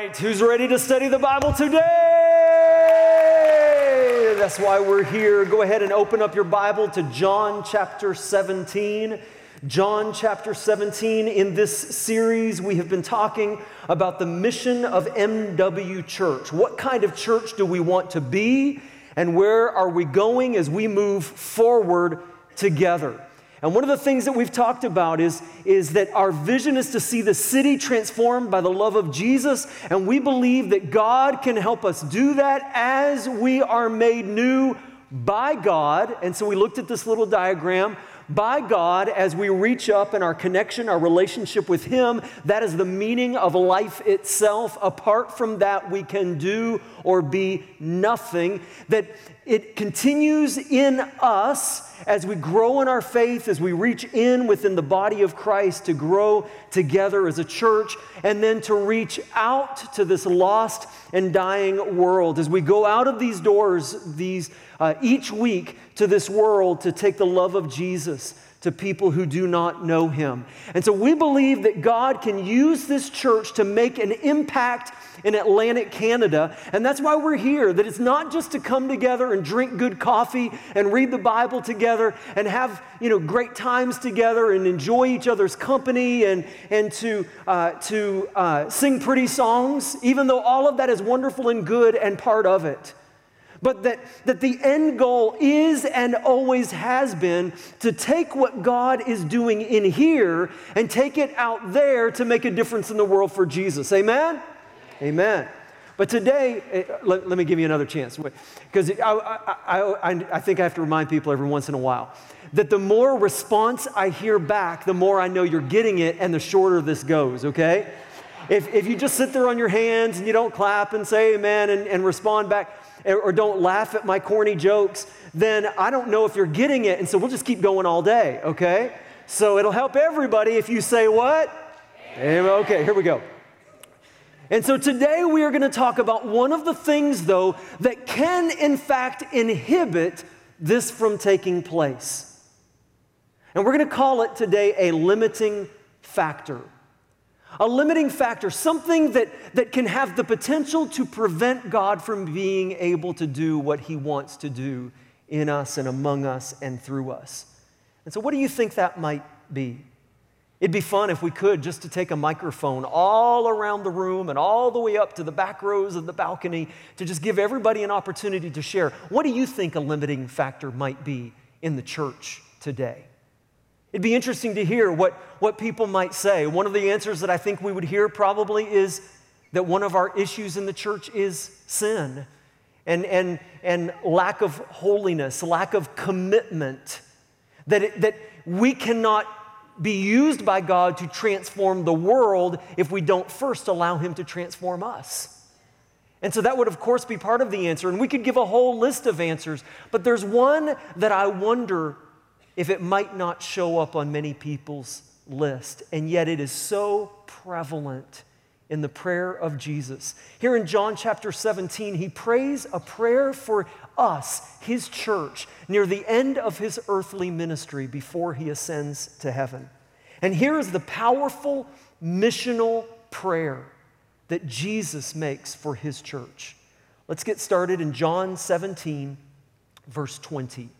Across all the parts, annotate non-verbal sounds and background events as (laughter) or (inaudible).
right, who's ready to study the Bible today? That's why we're here. Go ahead and open up your Bible to John chapter 17. John chapter 17. In this series, we have been talking about the mission of MW Church. What kind of church do we want to be, and where are we going as we move forward together? And one of the things that we've talked about is, is that our vision is to see the city transformed by the love of Jesus. And we believe that God can help us do that as we are made new by God. And so we looked at this little diagram by God as we reach up in our connection, our relationship with Him. That is the meaning of life itself. Apart from that, we can do or be nothing. That it continues in us as we grow in our faith, as we reach in within the body of Christ to grow together as a church, and then to reach out to this lost and dying world. As we go out of these doors these, uh, each week to this world to take the love of Jesus to people who do not know him. And so we believe that God can use this church to make an impact in Atlantic Canada. And that's why we're here, that it's not just to come together and drink good coffee and read the Bible together and have, you know, great times together and enjoy each other's company and, and to, uh, to uh, sing pretty songs, even though all of that is wonderful and good and part of it but that, that the end goal is and always has been to take what God is doing in here and take it out there to make a difference in the world for Jesus. Amen? Amen. But today, eh, let, let me give you another chance. Because I, I, I, I think I have to remind people every once in a while that the more response I hear back, the more I know you're getting it and the shorter this goes, okay? If, if you just sit there on your hands and you don't clap and say amen and, and respond back, or don't laugh at my corny jokes, then I don't know if you're getting it. And so we'll just keep going all day, okay? So it'll help everybody if you say what? Amen. Okay, here we go. And so today we are going to talk about one of the things, though, that can in fact inhibit this from taking place. And we're going to call it today a limiting factor a limiting factor, something that, that can have the potential to prevent God from being able to do what He wants to do in us and among us and through us. And so, what do you think that might be? It'd be fun if we could just to take a microphone all around the room and all the way up to the back rows of the balcony to just give everybody an opportunity to share. What do you think a limiting factor might be in the church today? It'd be interesting to hear what, what people might say. One of the answers that I think we would hear probably is that one of our issues in the church is sin and, and, and lack of holiness, lack of commitment, that, it, that we cannot be used by God to transform the world if we don't first allow Him to transform us. And so that would, of course, be part of the answer. And we could give a whole list of answers, but there's one that I wonder if it might not show up on many people's list, and yet it is so prevalent in the prayer of Jesus. Here in John chapter 17, he prays a prayer for us, his church, near the end of his earthly ministry before he ascends to heaven. And here is the powerful missional prayer that Jesus makes for his church. Let's get started in John 17, verse 20.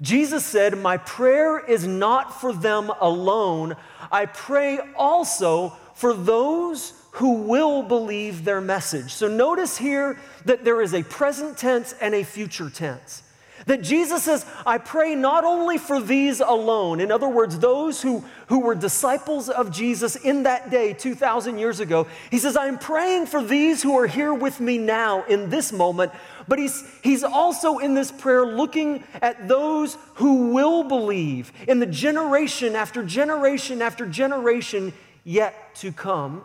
Jesus said, My prayer is not for them alone. I pray also for those who will believe their message. So notice here that there is a present tense and a future tense. That Jesus says, I pray not only for these alone, in other words, those who, who were disciples of Jesus in that day 2,000 years ago. He says, I'm praying for these who are here with me now in this moment, but he's, he's also in this prayer looking at those who will believe in the generation after generation after generation yet to come.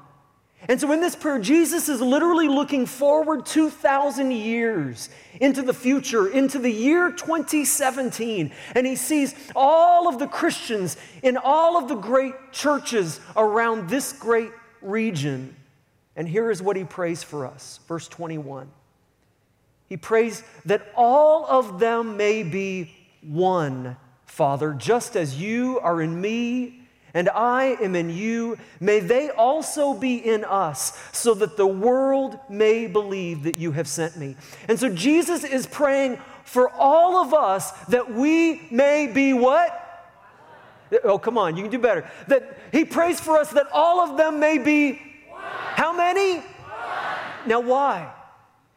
And so in this prayer, Jesus is literally looking forward 2,000 years into the future, into the year 2017. And he sees all of the Christians in all of the great churches around this great region. And here is what he prays for us. Verse 21. He prays that all of them may be one, Father, just as you are in me and I am in you, may they also be in us, so that the world may believe that you have sent me. And so Jesus is praying for all of us that we may be what? Oh, come on, you can do better. That he prays for us that all of them may be one. how many? One. Now, why?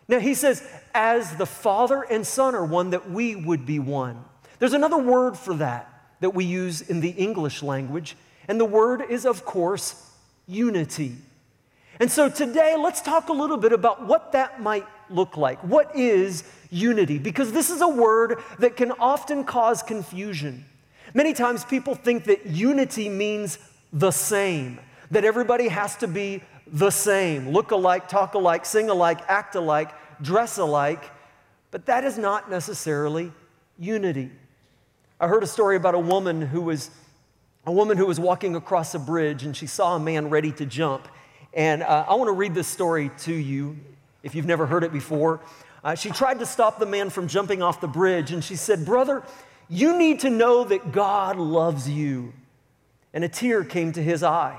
Now, he says, as the Father and Son are one, that we would be one. There's another word for that that we use in the English language, and the word is, of course, unity. And so today, let's talk a little bit about what that might look like. What is unity? Because this is a word that can often cause confusion. Many times people think that unity means the same, that everybody has to be the same, look alike, talk alike, sing alike, act alike, dress alike, but that is not necessarily unity. I heard a story about a woman who was a woman who was walking across a bridge and she saw a man ready to jump. And uh, I want to read this story to you if you've never heard it before. Uh, she tried to stop the man from jumping off the bridge and she said, Brother, you need to know that God loves you. And a tear came to his eye.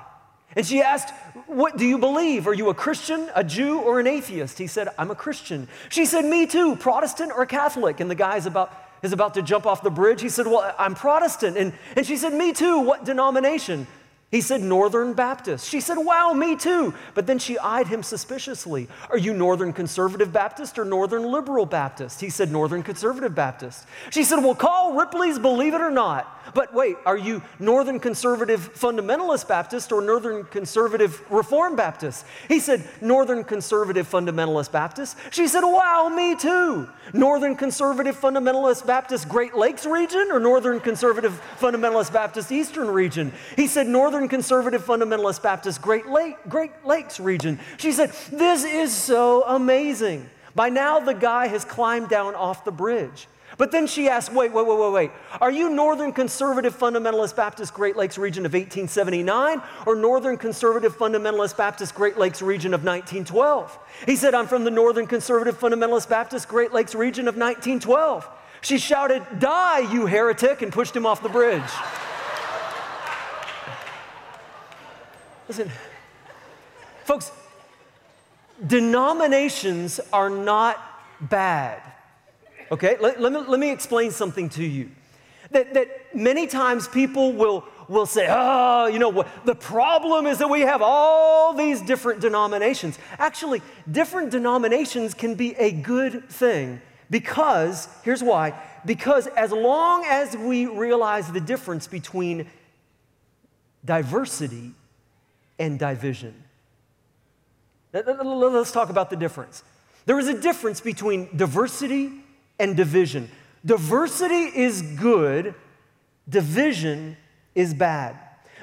And she asked, What do you believe? Are you a Christian, a Jew, or an atheist? He said, I'm a Christian. She said, Me too, Protestant or Catholic? And the guy's about is about to jump off the bridge. He said, Well, I'm Protestant. And, and she said, Me too. What denomination? He said, Northern Baptist. She said, Wow, me too. But then she eyed him suspiciously. Are you Northern Conservative Baptist or Northern Liberal Baptist? He said, Northern Conservative Baptist. She said, Well, call Ripley's Believe It or Not. But wait, are you Northern Conservative Fundamentalist Baptist or Northern Conservative Reform Baptist? He said, Northern Conservative Fundamentalist Baptist. She said, Wow, me too. Northern Conservative Fundamentalist Baptist Great Lakes region or Northern Conservative Fundamentalist Baptist Eastern region? He said, Northern Conservative Fundamentalist Baptist Great, Lake, Great Lakes region. She said, This is so amazing. By now, the guy has climbed down off the bridge. But then she asked, wait, wait, wait, wait, wait. Are you Northern Conservative Fundamentalist Baptist Great Lakes region of 1879 or Northern Conservative Fundamentalist Baptist Great Lakes region of 1912? He said, I'm from the Northern Conservative Fundamentalist Baptist Great Lakes region of 1912. She shouted, Die, you heretic, and pushed him off the bridge. Listen, folks, denominations are not bad. Okay, let, let, me, let me explain something to you. That, that many times people will, will say, oh, you know, what, the problem is that we have all these different denominations. Actually, different denominations can be a good thing because, here's why, because as long as we realize the difference between diversity and division, let's talk about the difference. There is a difference between diversity and division. Diversity is good, division is bad.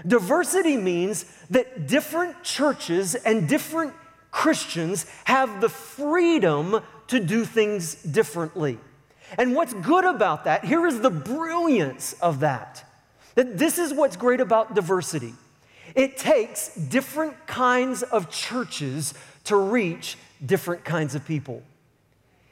Diversity means that different churches and different Christians have the freedom to do things differently. And what's good about that, here is the brilliance of that. That this is what's great about diversity. It takes different kinds of churches to reach different kinds of people.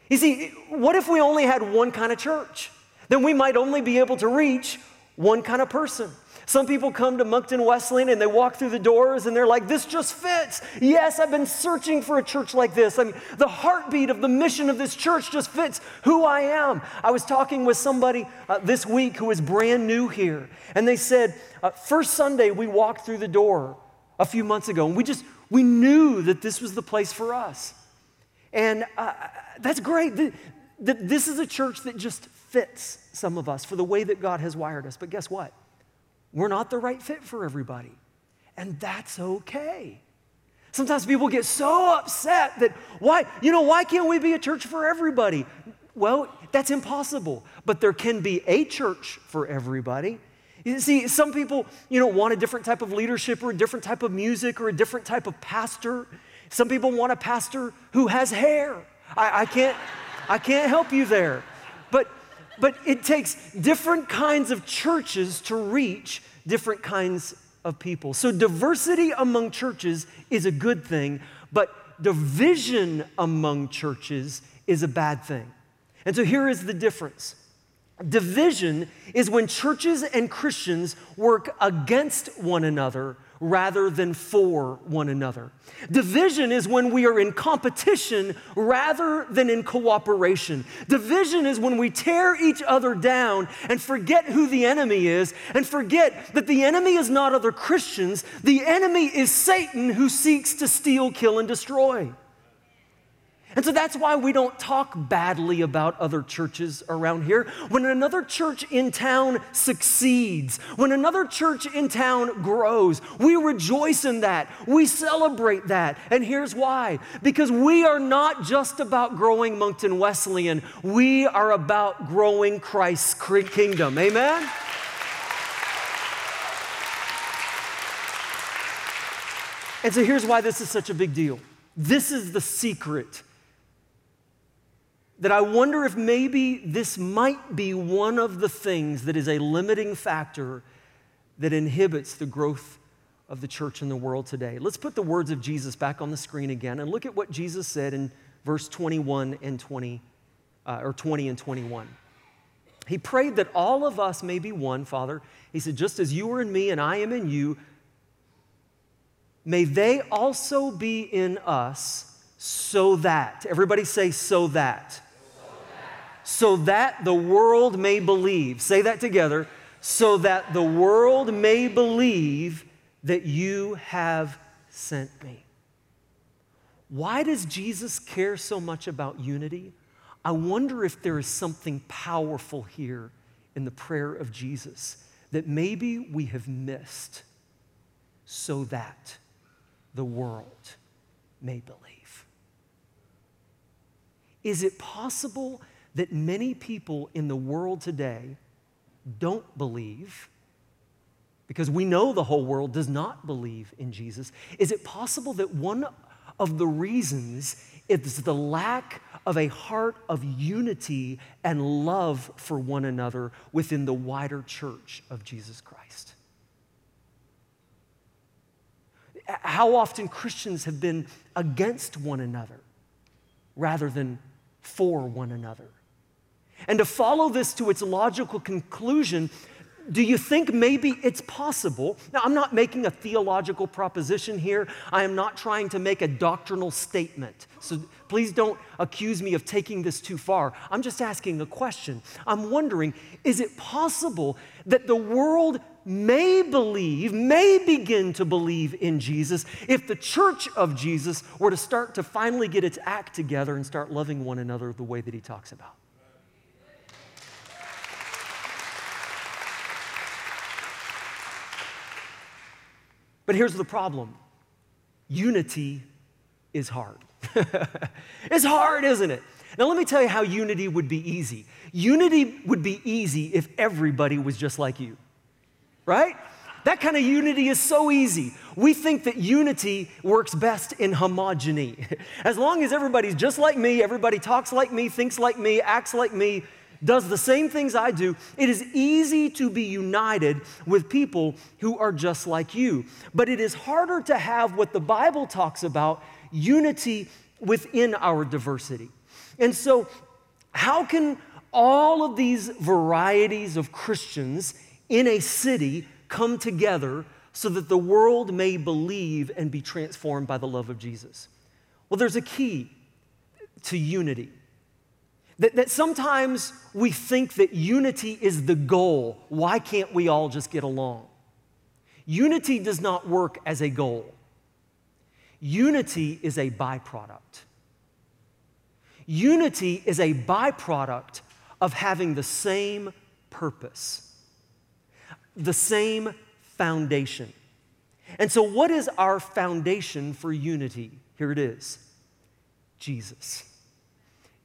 You see, what if we only had one kind of church? Then we might only be able to reach one kind of person. Some people come to Moncton Wesleyan and they walk through the doors and they're like, this just fits. Yes, I've been searching for a church like this. I mean, the heartbeat of the mission of this church just fits who I am. I was talking with somebody uh, this week who is brand new here, and they said, uh, first Sunday we walked through the door a few months ago, and we just, we knew that this was the place for us. And uh, that's great. The, the, this is a church that just fits some of us for the way that God has wired us. But guess what? We're not the right fit for everybody. And that's okay. Sometimes people get so upset that why, you know, why can't we be a church for everybody? Well, that's impossible. But there can be a church for everybody. You see, some people, you know, want a different type of leadership or a different type of music or a different type of pastor. Some people want a pastor who has hair. I, I can't, I can't help you there. But, it takes different kinds of churches to reach different kinds of people. So diversity among churches is a good thing, but division among churches is a bad thing. And so here is the difference. Division is when churches and Christians work against one another rather than for one another. Division is when we are in competition rather than in cooperation. Division is when we tear each other down and forget who the enemy is and forget that the enemy is not other Christians, the enemy is Satan who seeks to steal, kill, and destroy. And so that's why we don't talk badly about other churches around here. When another church in town succeeds, when another church in town grows, we rejoice in that. We celebrate that. And here's why because we are not just about growing Moncton Wesleyan, we are about growing Christ's kingdom. Amen? And so here's why this is such a big deal. This is the secret that I wonder if maybe this might be one of the things that is a limiting factor that inhibits the growth of the church in the world today. Let's put the words of Jesus back on the screen again and look at what Jesus said in verse 21 and 20 uh, or 20 and 21. He prayed that all of us may be one, Father. He said, just as you are in me and I am in you, may they also be in us so that, everybody say, so that so that the world may believe. Say that together. So that the world may believe that you have sent me. Why does Jesus care so much about unity? I wonder if there is something powerful here in the prayer of Jesus that maybe we have missed so that the world may believe. Is it possible that many people in the world today don't believe because we know the whole world does not believe in Jesus. Is it possible that one of the reasons is the lack of a heart of unity and love for one another within the wider church of Jesus Christ? How often Christians have been against one another rather than for one another. And to follow this to its logical conclusion, do you think maybe it's possible? Now, I'm not making a theological proposition here. I am not trying to make a doctrinal statement. So please don't accuse me of taking this too far. I'm just asking a question. I'm wondering is it possible that the world may believe, may begin to believe in Jesus if the church of Jesus were to start to finally get its act together and start loving one another the way that he talks about? But here's the problem unity is hard. (laughs) it's hard, isn't it? Now, let me tell you how unity would be easy. Unity would be easy if everybody was just like you, right? That kind of unity is so easy. We think that unity works best in homogeny. (laughs) As long as everybody's just like me, everybody talks like me, thinks like me, acts like me, does the same things I do, it is easy to be united with people who are just like you. But it is harder to have what the Bible talks about unity within our diversity. And so, how can all of these varieties of Christians in a city come together so that the world may believe and be transformed by the love of Jesus? Well, there's a key to unity. That, that sometimes we think that unity is the goal. Why can't we all just get along? Unity does not work as a goal, unity is a byproduct. Unity is a byproduct of having the same purpose, the same foundation. And so, what is our foundation for unity? Here it is Jesus.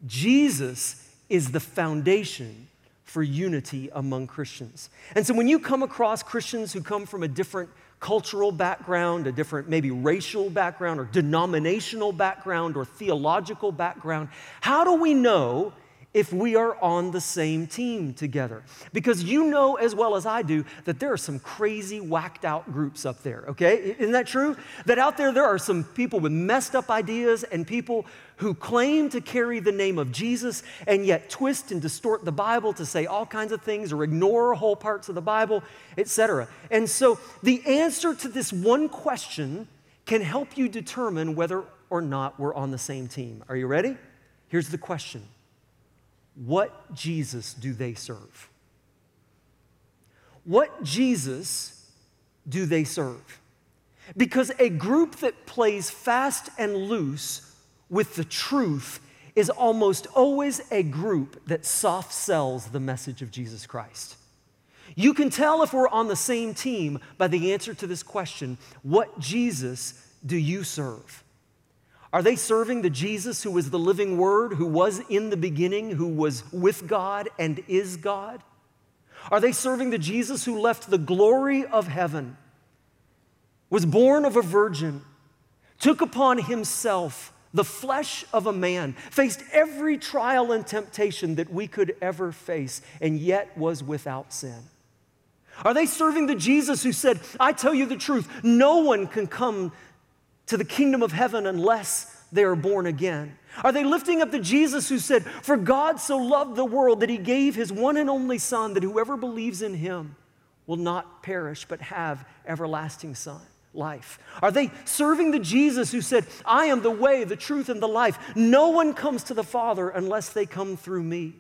Jesus is the foundation for unity among Christians. And so when you come across Christians who come from a different cultural background, a different maybe racial background, or denominational background, or theological background, how do we know if we are on the same team together. Because you know as well as I do that there are some crazy, whacked out groups up there, okay? Isn't that true? That out there, there are some people with messed up ideas and people who claim to carry the name of Jesus and yet twist and distort the Bible to say all kinds of things or ignore whole parts of the Bible, etc. And so the answer to this one question can help you determine whether or not we're on the same team. Are you ready? Here's the question what Jesus do they serve? What Jesus do they serve? Because a group that plays fast and loose with the truth is almost always a group that soft sells the message of Jesus Christ. You can tell if we're on the same team by the answer to this question What Jesus do you serve? Are they serving the Jesus who was the living Word, who was in the beginning, who was with God and is God? Are they serving the Jesus who left the glory of heaven, was born of a virgin, took upon himself the flesh of a man, faced every trial and temptation that we could ever face, and yet was without sin? Are they serving the Jesus who said, I tell you the truth, no one can come to the kingdom of heaven unless they are born again? Are they lifting up the Jesus who said, For God so loved the world that he gave his one and only Son, that whoever believes in him will not perish but have everlasting son, life? Are they serving the Jesus who said, I am the way, the truth, and the life? No one comes to the Father unless they come through me.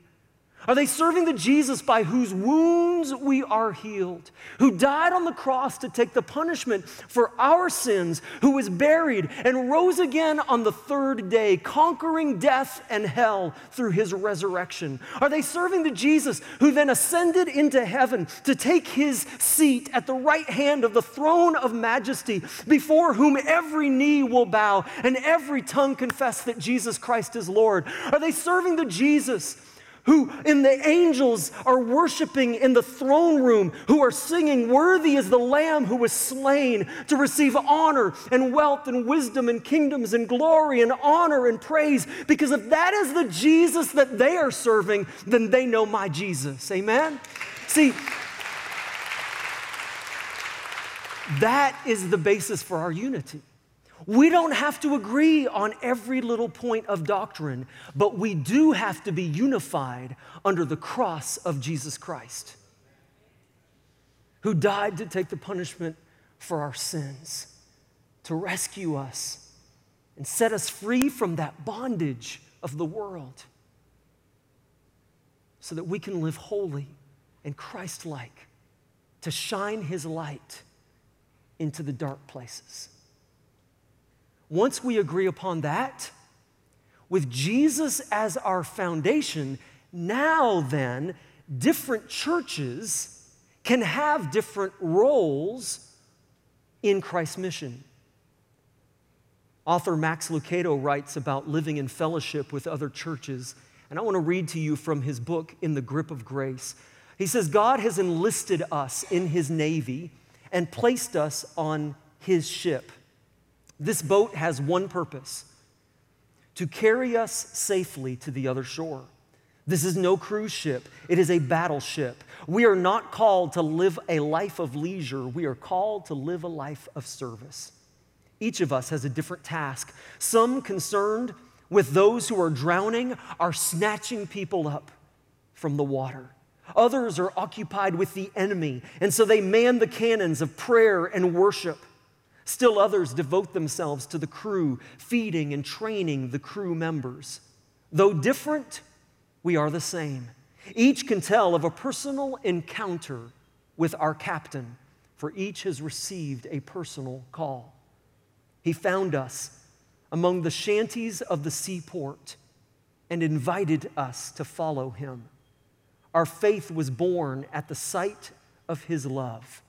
Are they serving the Jesus by whose wounds we are healed, who died on the cross to take the punishment for our sins, who was buried and rose again on the third day, conquering death and hell through his resurrection? Are they serving the Jesus who then ascended into heaven to take his seat at the right hand of the throne of majesty, before whom every knee will bow and every tongue confess that Jesus Christ is Lord? Are they serving the Jesus? Who in the angels are worshiping in the throne room, who are singing, Worthy is the Lamb who was slain to receive honor and wealth and wisdom and kingdoms and glory and honor and praise. Because if that is the Jesus that they are serving, then they know my Jesus. Amen? See, that is the basis for our unity. We don't have to agree on every little point of doctrine, but we do have to be unified under the cross of Jesus Christ, who died to take the punishment for our sins, to rescue us and set us free from that bondage of the world, so that we can live holy and Christ like, to shine his light into the dark places. Once we agree upon that, with Jesus as our foundation, now then, different churches can have different roles in Christ's mission. Author Max Lucado writes about living in fellowship with other churches, and I want to read to you from his book, In the Grip of Grace. He says, God has enlisted us in his navy and placed us on his ship. This boat has one purpose to carry us safely to the other shore. This is no cruise ship, it is a battleship. We are not called to live a life of leisure, we are called to live a life of service. Each of us has a different task. Some concerned with those who are drowning are snatching people up from the water. Others are occupied with the enemy, and so they man the cannons of prayer and worship. Still others devote themselves to the crew, feeding and training the crew members. Though different, we are the same. Each can tell of a personal encounter with our captain, for each has received a personal call. He found us among the shanties of the seaport and invited us to follow him. Our faith was born at the sight of his love,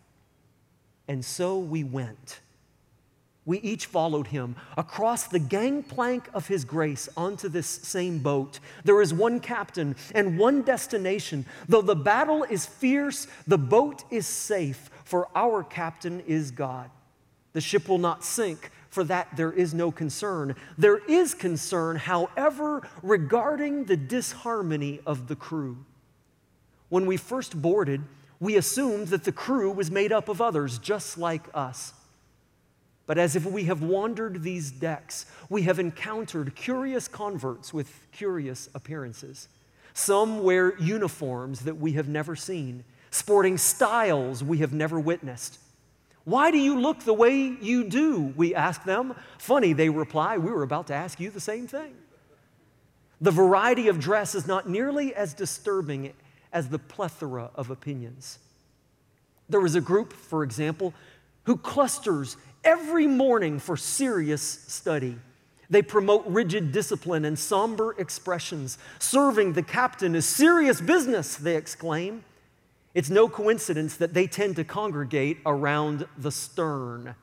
and so we went we each followed him across the gangplank of his grace onto this same boat. There is one captain and one destination. Though the battle is fierce, the boat is safe, for our captain is God. The ship will not sink, For that there is no concern. There is concern, however, regarding the disharmony of the crew. When we first boarded, we assumed that the crew was made up of others just like us. But as if we have wandered these decks, we have encountered curious converts with curious appearances. Some wear uniforms that we have never seen, sporting styles we have never witnessed. Why do you look the way you do? We ask them. Funny, they reply, we were about to ask you the same thing. The variety of dress is not nearly as disturbing as the plethora of opinions. There is a group, for example, who clusters every morning for serious study. They promote rigid discipline and somber expressions. Serving the captain is serious business, they exclaim. It's no coincidence that they tend to congregate around the stern.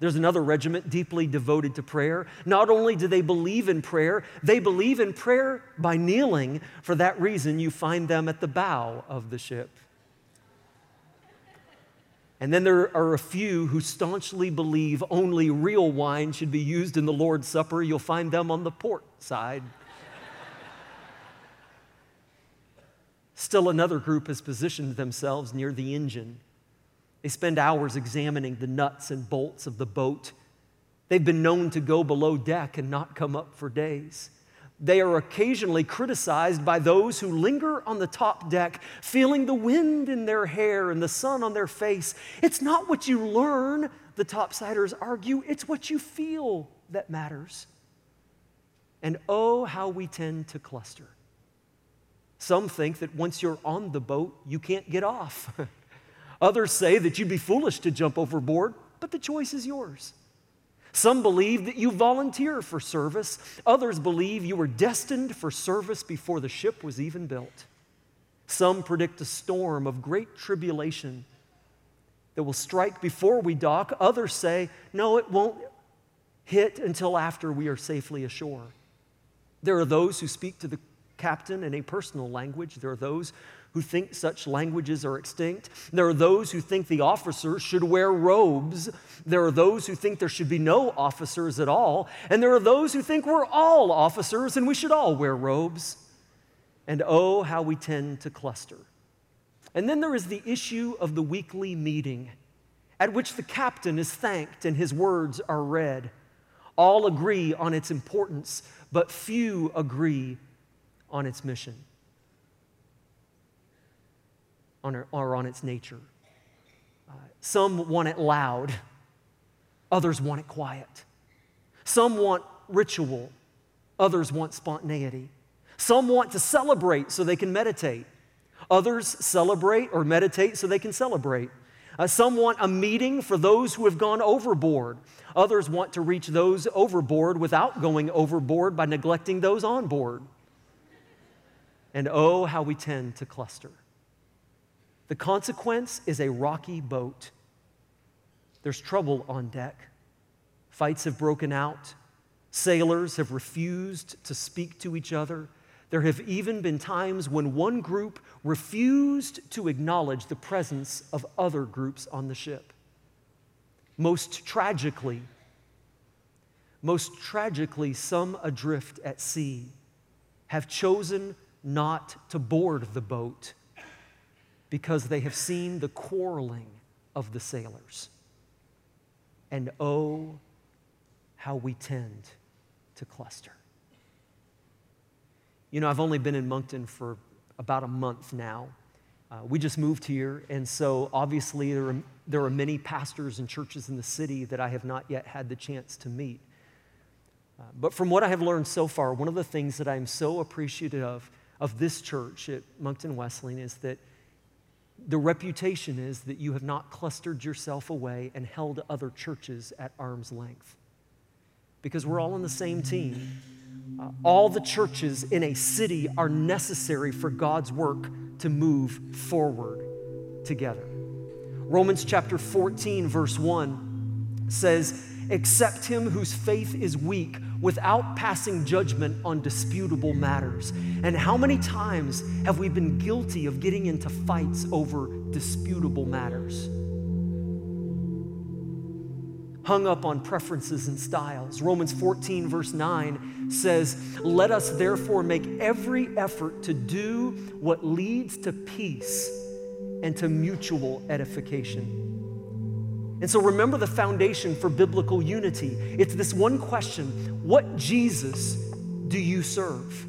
There's another regiment deeply devoted to prayer. Not only do they believe in prayer, they believe in prayer by kneeling. For that reason, you find them at the bow of the ship. And then there are a few who staunchly believe only real wine should be used in the Lord's Supper. You'll find them on the port side. Still, another group has positioned themselves near the engine. They spend hours examining the nuts and bolts of the boat. They've been known to go below deck and not come up for days. They are occasionally criticized by those who linger on the top deck, feeling the wind in their hair and the sun on their face. It's not what you learn, the topsiders argue, it's what you feel that matters. And oh, how we tend to cluster. Some think that once you're on the boat, you can't get off. (laughs) Others say that you'd be foolish to jump overboard, but the choice is yours. Some believe that you volunteer for service. Others believe you were destined for service before the ship was even built. Some predict a storm of great tribulation that will strike before we dock. Others say, no, it won't hit until after we are safely ashore. There are those who speak to the captain in a personal language. There are those who think such languages are extinct. There are those who think the officers should wear robes. There are those who think there should be no officers at all. And there are those who think we're all officers and we should all wear robes. And oh, how we tend to cluster. And then there is the issue of the weekly meeting at which the captain is thanked and his words are read. All agree on its importance, but few agree on its mission on or on its nature. Uh, some want it loud, others want it quiet. Some want ritual, others want spontaneity. Some want to celebrate so they can meditate. Others celebrate or meditate so they can celebrate. Uh, some want a meeting for those who have gone overboard. Others want to reach those overboard without going overboard by neglecting those on board. And oh, how we tend to cluster. The consequence is a rocky boat. There's trouble on deck. Fights have broken out. Sailors have refused to speak to each other. There have even been times when one group refused to acknowledge the presence of other groups on the ship. Most tragically, most tragically, some adrift at sea have chosen not to board the boat because they have seen the quarreling of the sailors. And oh, how we tend to cluster. You know, I've only been in Moncton for about a month now. Uh, we just moved here, and so obviously there are, there are many pastors and churches in the city that I have not yet had the chance to meet. Uh, but from what I have learned so far, one of the things that I'm so appreciative of, of this church at Moncton Wesleyan is that the reputation is that you have not clustered yourself away and held other churches at arm's length. Because we're all on the same team. Uh, all the churches in a city are necessary for God's work to move forward together. Romans chapter 14, verse 1 says, Accept him whose faith is weak without passing judgment on disputable matters. And how many times have we been guilty of getting into fights over disputable matters? hung up on preferences and styles. Romans 14, verse 9 says, Let us therefore make every effort to do what leads to peace and to mutual edification. And so remember the foundation for biblical unity. It's this one question What Jesus do you serve?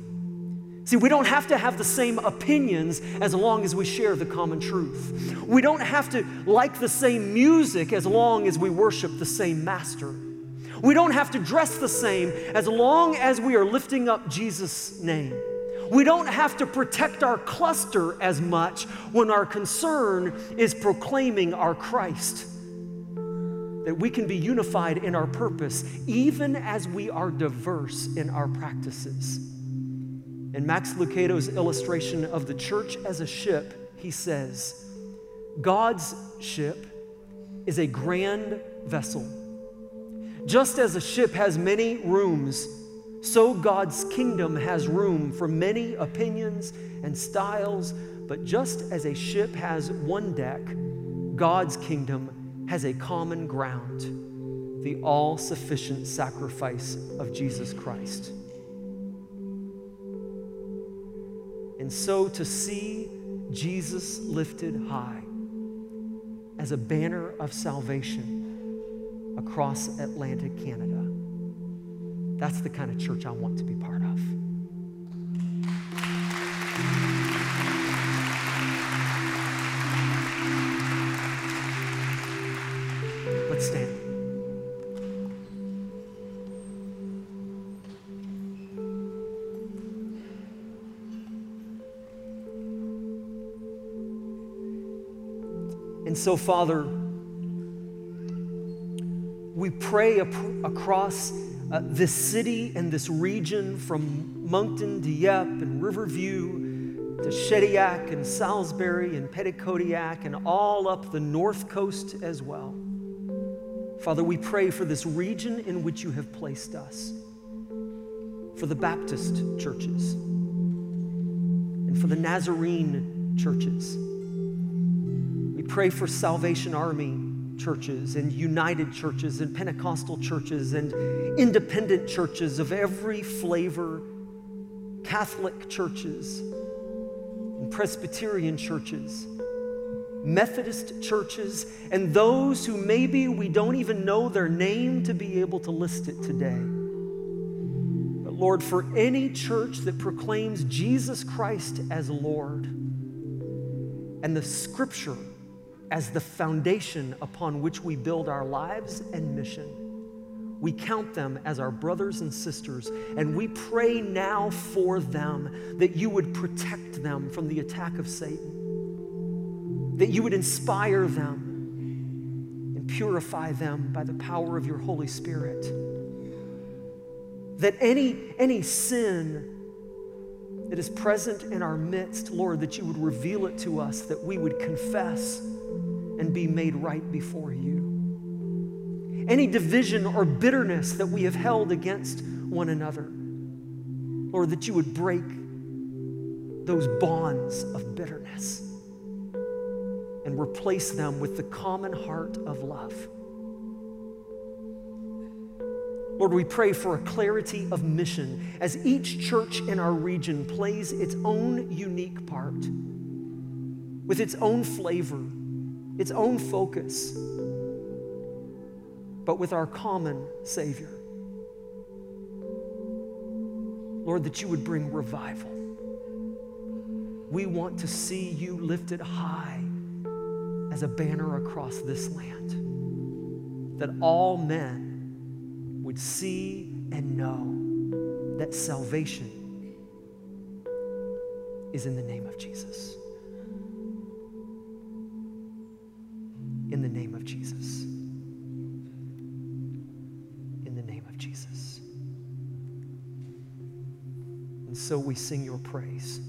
See, we don't have to have the same opinions as long as we share the common truth. We don't have to like the same music as long as we worship the same master. We don't have to dress the same as long as we are lifting up Jesus' name. We don't have to protect our cluster as much when our concern is proclaiming our Christ. That we can be unified in our purpose, even as we are diverse in our practices. In Max Lucado's illustration of the church as a ship, he says, God's ship is a grand vessel. Just as a ship has many rooms, so God's kingdom has room for many opinions and styles. But just as a ship has one deck, God's kingdom has a common ground the all sufficient sacrifice of Jesus Christ. And so to see Jesus lifted high as a banner of salvation across Atlantic Canada, that's the kind of church I want to be part of. And so, Father, we pray across uh, this city and this region from Moncton to and Riverview to Shediac and Salisbury and Petitcodiac and all up the north coast as well. Father, we pray for this region in which you have placed us, for the Baptist churches, and for the Nazarene churches pray for Salvation Army churches and united churches and Pentecostal churches and independent churches of every flavor, Catholic churches and Presbyterian churches, Methodist churches, and those who maybe we don't even know their name to be able to list it today. But Lord, for any church that proclaims Jesus Christ as Lord and the scripture as the foundation upon which we build our lives and mission. We count them as our brothers and sisters, and we pray now for them that you would protect them from the attack of Satan, that you would inspire them and purify them by the power of your Holy Spirit, that any, any sin that is present in our midst, Lord, that you would reveal it to us, that we would confess and be made right before you. Any division or bitterness that we have held against one another, Lord, that you would break those bonds of bitterness and replace them with the common heart of love. Lord, we pray for a clarity of mission as each church in our region plays its own unique part with its own flavor its own focus, but with our common Savior. Lord, that you would bring revival. We want to see you lifted high as a banner across this land, that all men would see and know that salvation is in the name of Jesus. in the name of Jesus. In the name of Jesus. And so we sing your praise.